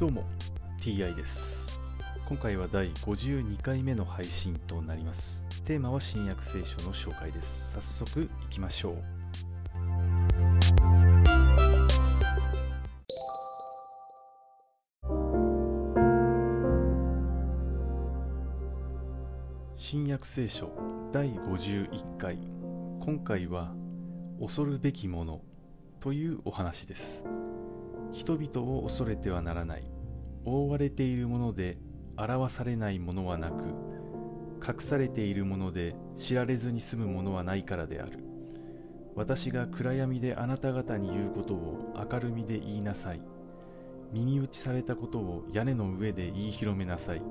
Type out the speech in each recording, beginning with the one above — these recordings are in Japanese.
どうも TI です。今回は第52回目の配信となります。テーマは新約聖書の紹介です。早速いきましょう。新約聖書第51回。今回は恐るべきものというお話です。人々を恐れてはならない。覆われているもので表されないものはなく隠されているもので知られずに済むものはないからである。私が暗闇であなた方に言うことを明るみで言いなさい。耳打ちされたことを屋根の上で言い広めなさい。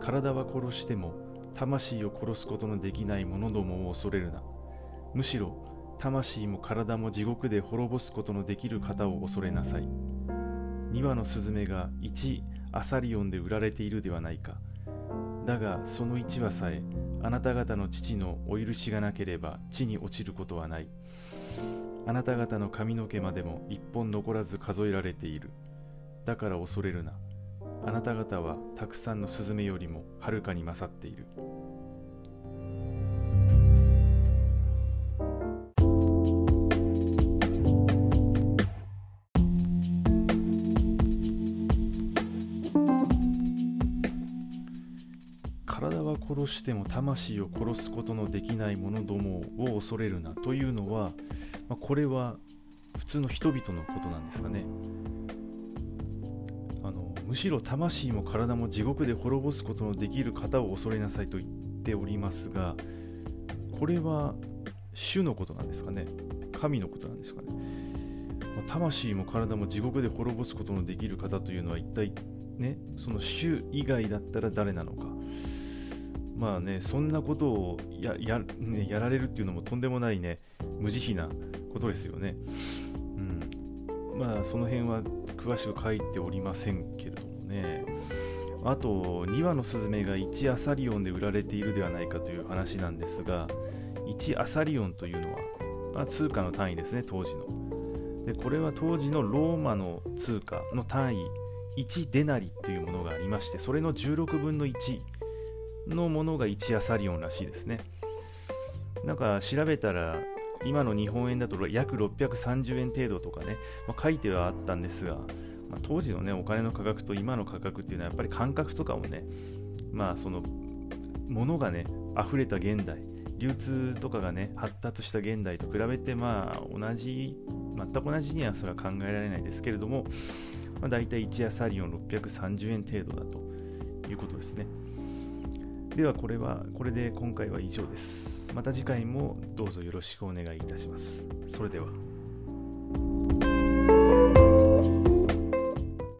体は殺しても魂を殺すことのできない者どもを恐れるな。むしろ魂も体も地獄で滅ぼすことのできる方を恐れなさい。2羽のスズメが1アサリオンで売られているではないか。だがその1羽さえあなた方の父のお許しがなければ地に落ちることはない。あなた方の髪の毛までも一本残らず数えられている。だから恐れるな。あなた方はたくさんのスズメよりもはるかに勝っている。殺しても魂を殺すことのできない者どもを恐れるなというのは、まあ、これは普通の人々のことなんですかね。あのむしろ魂も体も地獄で滅ぼすことのできる方を恐れなさいと言っておりますがこれは主のことなんですかね。神のことなんですかね。ま魂も体も地獄で滅ぼすことのできる方というのは一体ねその主以外だったら誰なのか。まあね、そんなことをやや,、ね、やられるっていうのもとんでもないね、無慈悲なことですよね。うん。まあ、その辺は詳しく書いておりませんけれどもね。あと、2羽のスズメが1アサリオンで売られているではないかという話なんですが、1アサリオンというのは、まあ、通貨の単位ですね、当時の。で、これは当時のローマの通貨の単位、1デナリというものがありまして、それの16分の1。のものが1アサリオンらしいですね。なんか調べたら、今の日本円だと約630円程度とかね、まあ、書いてはあったんですが、まあ、当時のね、お金の価格と今の価格っていうのはやっぱり感覚とかもね、まあその、ものがね、溢れた現代、流通とかがね、発達した現代と比べて、まあ同じ、全く同じにはそれは考えられないですけれども、まあ、大体1アサリオン630円程度だということですね。ではこれはこれで今回は以上です。また次回もどうぞよろしくお願いいたします。それでは。